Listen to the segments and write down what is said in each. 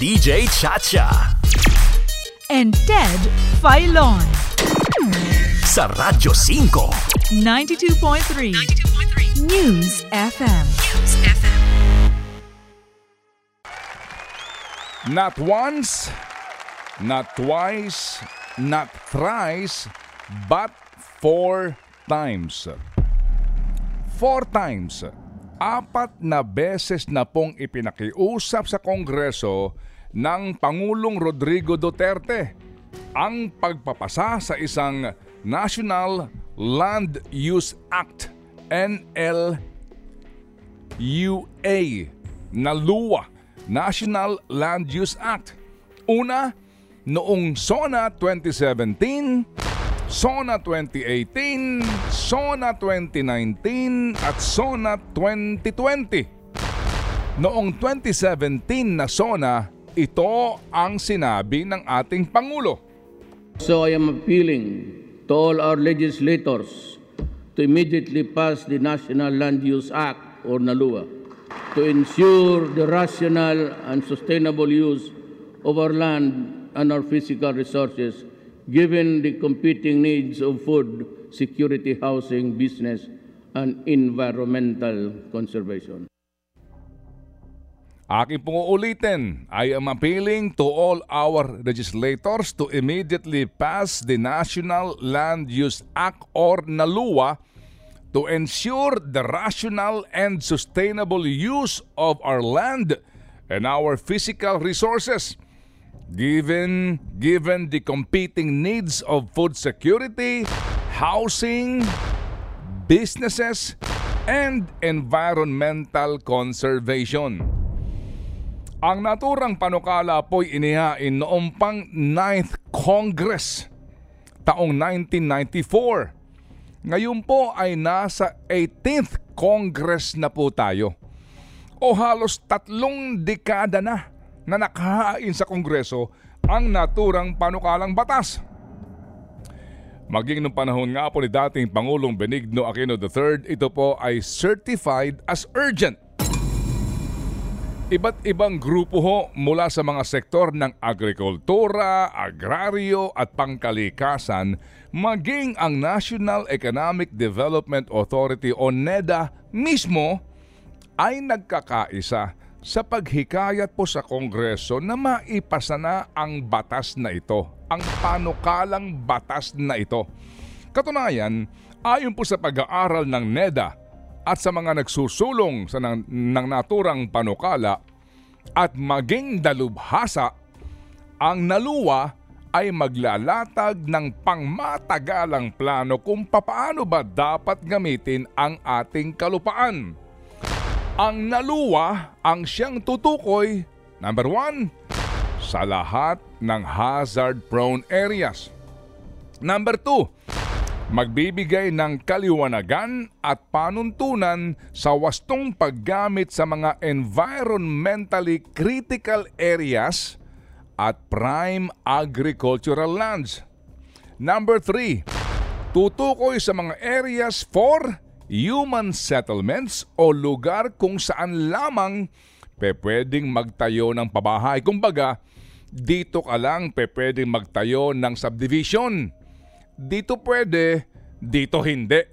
DJ Chacha. and Ted Filon. Sa Radyo 5. 92.3 News FM. Not once, not twice, not thrice, but four times. Four times. Apat na beses na pong ipinakiusap sa Kongreso ng Pangulong Rodrigo Duterte ang pagpapasa sa isang National Land Use Act NLUA na luwa National Land Use Act. Una, noong SONA 2017, SONA 2018, SONA 2019 at SONA 2020. Noong 2017 na SONA, ito ang sinabi ng ating Pangulo. So I am appealing to all our legislators to immediately pass the National Land Use Act or NALUA to ensure the rational and sustainable use of our land and our physical resources given the competing needs of food, security, housing, business, and environmental conservation. Aking pong uulitin, I am appealing to all our legislators to immediately pass the National Land Use Act or NALUA to ensure the rational and sustainable use of our land and our physical resources given given the competing needs of food security, housing, businesses, and environmental conservation. Ang naturang panukala po'y inihain noong pang 9th Congress taong 1994. Ngayon po ay nasa 18th Congress na po tayo. O halos tatlong dekada na na nakahain sa Kongreso ang naturang panukalang batas. Maging nung panahon nga po ni dating Pangulong Benigno Aquino III, ito po ay certified as urgent. Iba't ibang grupo ho mula sa mga sektor ng agrikultura, agraryo at pangkalikasan maging ang National Economic Development Authority o NEDA mismo ay nagkakaisa sa paghikayat po sa Kongreso na maipasa na ang batas na ito, ang panukalang batas na ito. Katunayan, ayon po sa pag-aaral ng NEDA, at sa mga nagsusulong sa ng, ng naturang panukala at maging dalubhasa, ang naluwa ay maglalatag ng pangmatagalang plano kung papaano ba dapat gamitin ang ating kalupaan. Ang naluwa ang siyang tutukoy, number one, sa lahat ng hazard-prone areas. Number two, magbibigay ng kaliwanagan at panuntunan sa wastong paggamit sa mga environmentally critical areas at prime agricultural lands. Number 3, tutukoy sa mga areas for human settlements o lugar kung saan lamang pwedeng magtayo ng pabahay. Kumbaga, dito ka lang pwedeng magtayo ng subdivision dito pwede, dito hindi.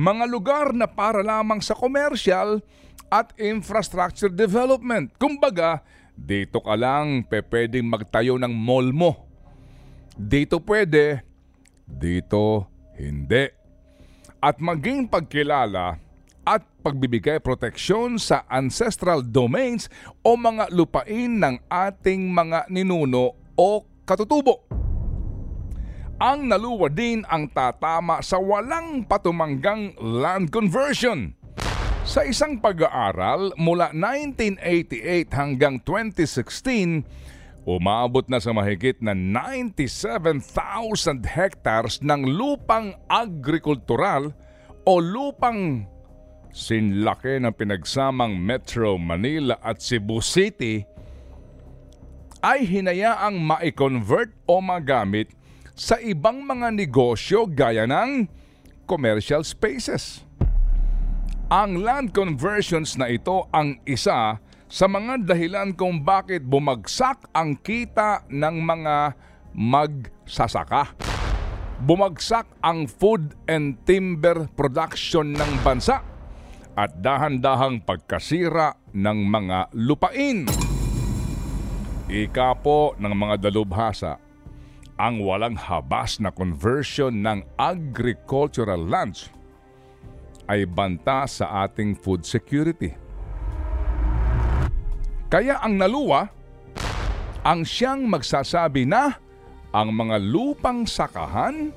Mga lugar na para lamang sa commercial at infrastructure development. Kumbaga, dito ka lang pwedeng magtayo ng mall mo. Dito pwede, dito hindi. At maging pagkilala at pagbibigay proteksyon sa ancestral domains o mga lupain ng ating mga ninuno o katutubo ang naluwa din ang tatama sa walang patumanggang land conversion. Sa isang pag-aaral mula 1988 hanggang 2016, umabot na sa mahigit na 97,000 hectares ng lupang agrikultural o lupang sinlaki ng pinagsamang Metro Manila at Cebu City ay hinayaang ma-convert o magamit sa ibang mga negosyo gaya ng commercial spaces. Ang land conversions na ito ang isa sa mga dahilan kung bakit bumagsak ang kita ng mga magsasaka. Bumagsak ang food and timber production ng bansa at dahan-dahang pagkasira ng mga lupain. Ika po ng mga dalubhasa, ang walang habas na conversion ng agricultural lands ay banta sa ating food security. Kaya ang naluwa, ang siyang magsasabi na ang mga lupang sakahan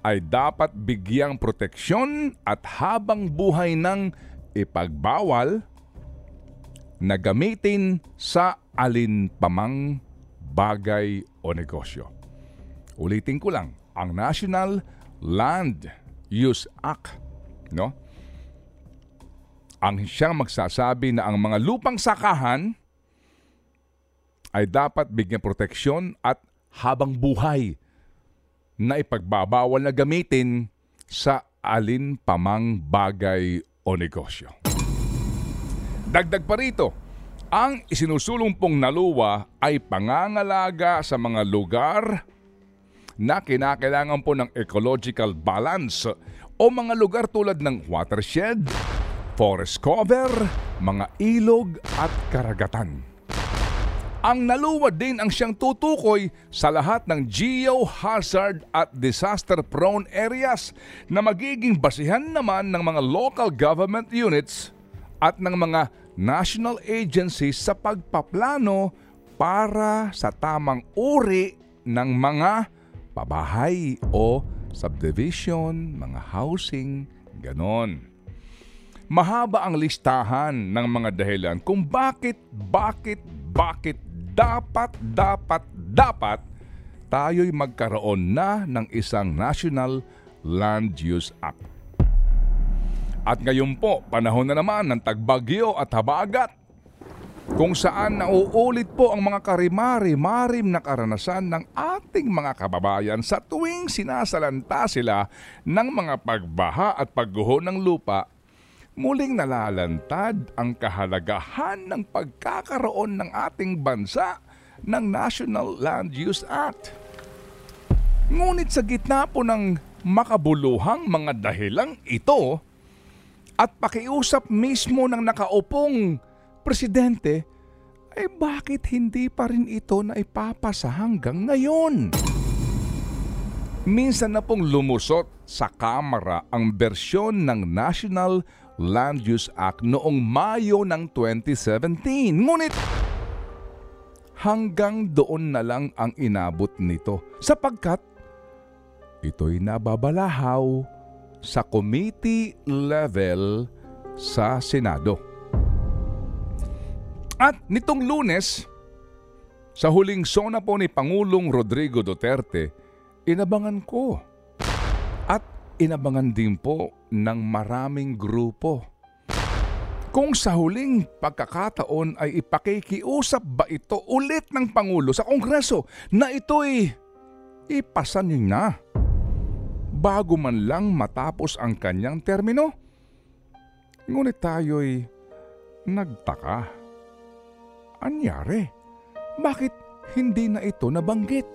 ay dapat bigyang proteksyon at habang buhay ng ipagbawal na gamitin sa alinpamang bagay o negosyo. Ulitin ko lang, ang National Land Use Act, no? Ang siyang magsasabi na ang mga lupang sakahan ay dapat bigyan proteksyon at habang buhay na ipagbabawal na gamitin sa alin pamang bagay o negosyo. Dagdag pa rito, ang isinusulong pong naluwa ay pangangalaga sa mga lugar na kinakailangan po ng ecological balance o mga lugar tulad ng watershed, forest cover, mga ilog at karagatan. Ang naluwa din ang siyang tutukoy sa lahat ng geohazard at disaster-prone areas na magiging basihan naman ng mga local government units at ng mga national agencies sa pagpaplano para sa tamang uri ng mga pabahay o subdivision, mga housing, ganon. Mahaba ang listahan ng mga dahilan kung bakit, bakit, bakit dapat, dapat, dapat tayo'y magkaroon na ng isang National Land Use Act. At ngayon po, panahon na naman ng tagbagyo at habagat kung saan nauulit po ang mga karimari-marim na karanasan ng ating mga kababayan sa tuwing sinasalanta sila ng mga pagbaha at pagguho ng lupa muling nalalantad ang kahalagahan ng pagkakaroon ng ating bansa ng National Land Use Act. Ngunit sa gitna po ng makabuluhang mga dahilang ito at pakiusap mismo ng nakaupong presidente, ay bakit hindi pa rin ito na ipapasa hanggang ngayon? Minsan na pong lumusot sa Kamara ang bersyon ng National Land Use Act noong Mayo ng 2017. Ngunit hanggang doon na lang ang inabot nito sapagkat ito'y nababalahaw sa committee level sa Senado. At nitong lunes, sa huling sona po ni Pangulong Rodrigo Duterte, inabangan ko inabangan din po ng maraming grupo. Kung sa huling pagkakataon ay ipakikiusap ba ito ulit ng Pangulo sa Kongreso na ito'y ipasa niyo na bago man lang matapos ang kanyang termino? Ngunit tayo'y nagtaka. Anyari? Bakit hindi na ito nabanggit?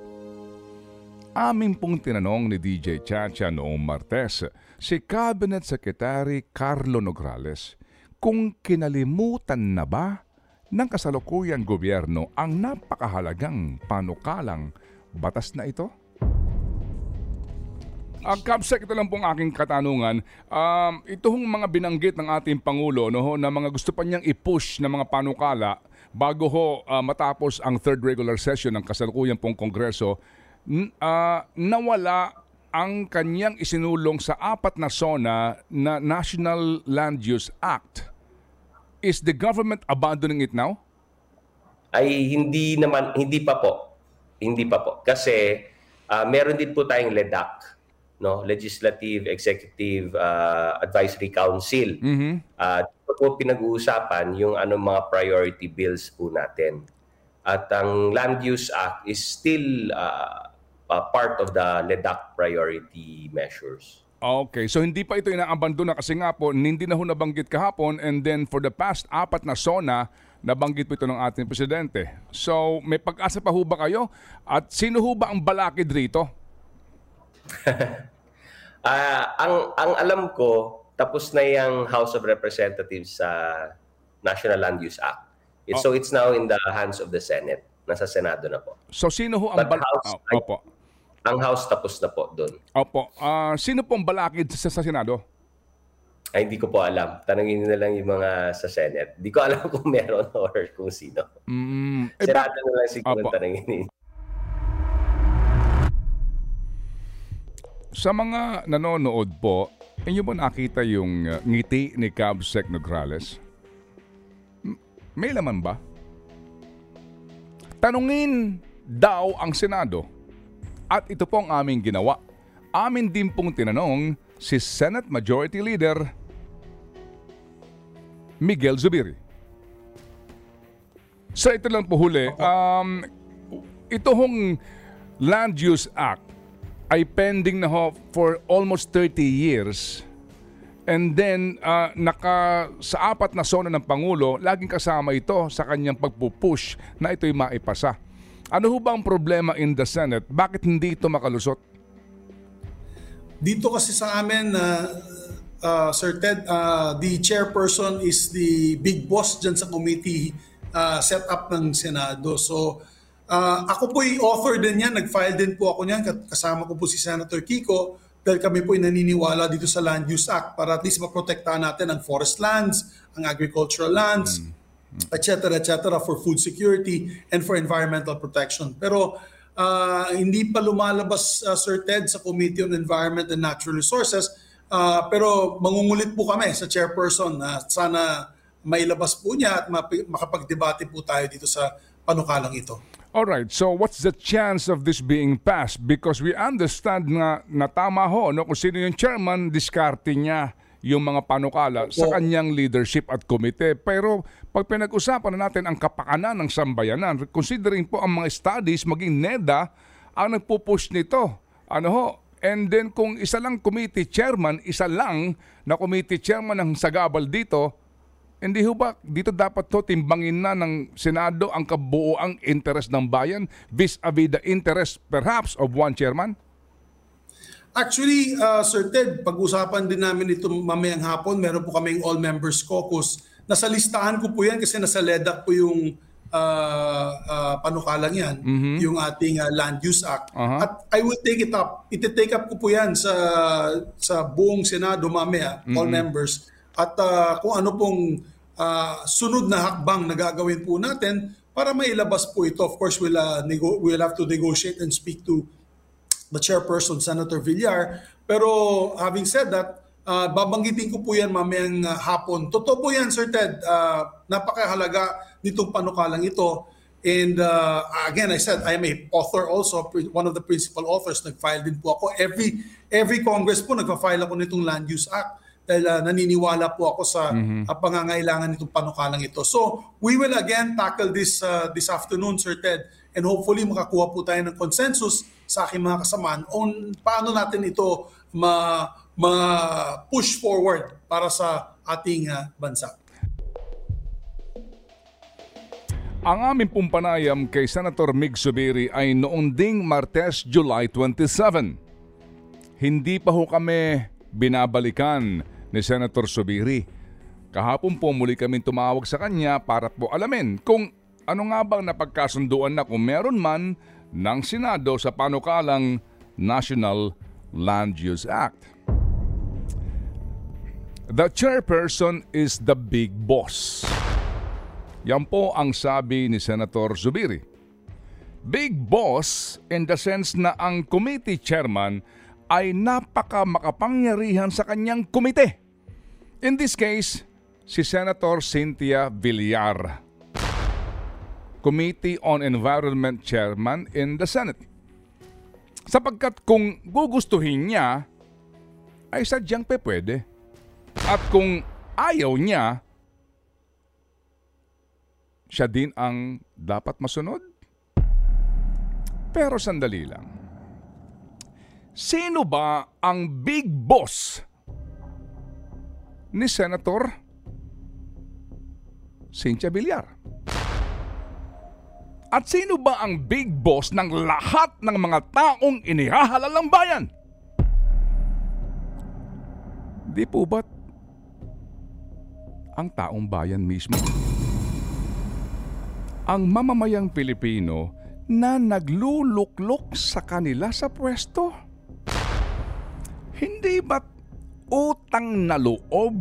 Amin pong tinanong ni DJ Chacha noong Martes si Cabinet Secretary Carlo Nograles kung kinalimutan na ba ng kasalukuyang gobyerno ang napakahalagang panukalang batas na ito? Uh, Capsec, ito lang pong aking katanungan. Um, ito hong mga binanggit ng ating Pangulo no, na mga gusto pa niyang i-push na mga panukala bago ho uh, matapos ang third regular session ng kasalukuyang pong Kongreso, uh, nawala ang kanyang isinulong sa apat na zona na National Land Use Act. Is the government abandoning it now? Ay hindi naman hindi pa po. Hindi pa po. Kasi uh, meron din po tayong LEDAC, no? Legislative Executive uh, Advisory Council. Mm-hmm. Uh, dito po pinag-uusapan yung ano mga priority bills po natin. At ang Land Use Act is still uh, uh, part of the LEDAC priority measures. Okay, so hindi pa ito inaabandona kasi nga po, hindi na ho nabanggit kahapon and then for the past apat na SONA, nabanggit po ito ng ating presidente. So, may pag-asa pa ho ba kayo? At sino ho ba ang balakid rito? Ah, ang ang alam ko, tapos na yung House of Representatives sa National Land Use Act. It, So it's now in the hands of the Senate. Nasa Senado na po. So, sino ho ang But bal- House, Ah, opo. Ang House tapos na po doon. Opo. Ah, sino pong balakid sa, sa Senado? Ay, hindi ko po alam. Tanungin na lang yung mga sa Senate. Hindi ko alam kung meron or kung sino. Mm, eh, Senado na lang siguro Opo. tanungin. Sa mga nanonood po, inyo ba nakita yung uh, ngiti ni Cabsec Nograles? M- May laman ba? Tanungin daw ang Senado. At ito po ang aming ginawa. Amin din pong tinanong si Senate Majority Leader Miguel Zubiri. Sa ito lang po huli, um, ito hong Land Use Act ay pending na ho for almost 30 years. And then, ah, naka, sa apat na zona ng Pangulo, laging kasama ito sa kanyang pagpupush na ito'y maipasa. Ano ho ba ang problema in the Senate? Bakit hindi ito makalusot? Dito kasi sa amin, uh, uh, Sir Ted, uh, the chairperson is the big boss dyan sa committee uh, set up ng Senado. So, uh, ako po yung author din yan. Nag-file din po ako niyan. Kasama ko po si Senator Kiko dahil kami po ay naniniwala dito sa Land Use Act para at least maprotektahan natin ang forest lands, ang agricultural lands, etc. etc. for food security and for environmental protection. Pero uh, hindi pa lumalabas uh, Sir Ted sa Committee on Environment and Natural Resources uh, pero mangungulit po kami sa chairperson na sana mailabas po niya at makapagdebate po tayo dito sa panukalang ito. Alright, so what's the chance of this being passed? Because we understand na tama ho, no? kung sino yung chairman, diskarte niya yung mga panukala sa Opo. kanyang leadership at komite. Pero pag pinag-usapan na natin ang kapakanan ng sambayanan, considering po ang mga studies, maging NEDA, ang nagpupush nito. Ano ho? And then kung isa lang committee chairman, isa lang na committee chairman ang sagabal dito, hindi ho ba dito dapat to timbangin na ng Senado ang kabuoang interest ng bayan vis-a-vis the interest perhaps of one chairman? Actually, uh, Sir Ted, pag-usapan din namin ito mamayang hapon. Meron po kaming all-members caucus. Nasa listahan ko po yan kasi nasa LEDAC po yung uh, uh, panukalang yan, yung ating uh, Land Use Act. Aha. At I will take it up. Iti-take up ko po yan sa, sa buong Senado mamaya, all members. At uh, kung ano pong uh, sunod na hakbang na gagawin po natin para mailabas po ito. Of course, we'll, uh, nego- we'll have to negotiate and speak to the chairperson, Senator Villar. Pero having said that, uh, babanggitin ko po yan mamayang uh, hapon. Totoo po yan, Sir Ted. Uh, napakahalaga nitong panukalang ito. And uh, again, I said, I am a author also, one of the principal authors. Nag-file din po ako. Every, every Congress po, nagpa-file ako nitong Land Use Act dahil uh, naniniwala po ako sa uh, pangangailangan nitong panukalang ito. So, we will again tackle this uh, this afternoon, Sir Ted, and hopefully makakuha po tayo ng consensus sa aking mga kasamaan on paano natin ito ma, ma push forward para sa ating uh, bansa. Ang aming pong panayam kay Senator Mig Subiri ay noong ding Martes, July 27. Hindi pa ho kami binabalikan ni Senator Subiri. Kahapon po muli kami tumawag sa kanya para po alamin kung ano nga bang napagkasunduan na kung meron man ng Senado sa panukalang National Land Use Act. The chairperson is the big boss. Yan po ang sabi ni Senator Zubiri. Big boss in the sense na ang committee chairman ay napaka makapangyarihan sa kanyang komite. In this case, si Senator Cynthia Villar, Committee on Environment Chairman in the Senate. Sapagkat kung gugustuhin niya, ay sadyang pe pwede. At kung ayaw niya, siya din ang dapat masunod? Pero sandali lang. Sino ba ang big boss ni Senator Cynthia Villar? At sino ba ang big boss ng lahat ng mga taong inihahalal ng bayan? Di po ba't ang taong bayan mismo? Ang mamamayang Pilipino na nagluluklok sa kanila sa pwesto? Hindi ba't utang na loob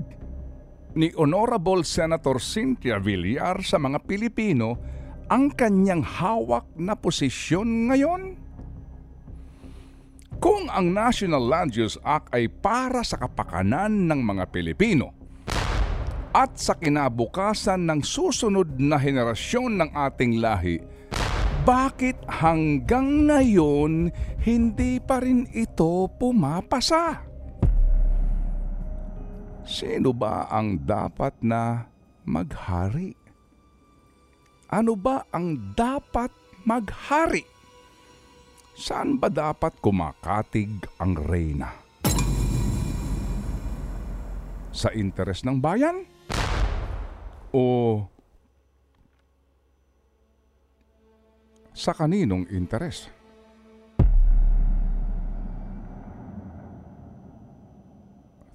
ni Honorable Senator Cynthia Villar sa mga Pilipino ang kanyang hawak na posisyon ngayon? Kung ang National Land Use Act ay para sa kapakanan ng mga Pilipino at sa kinabukasan ng susunod na henerasyon ng ating lahi, bakit hanggang ngayon hindi pa rin ito pumapasa? Sino ba ang dapat na maghari? Ano ba ang dapat maghari? Saan ba dapat kumakatig ang reyna? Sa interes ng bayan? O sa kaninong interes?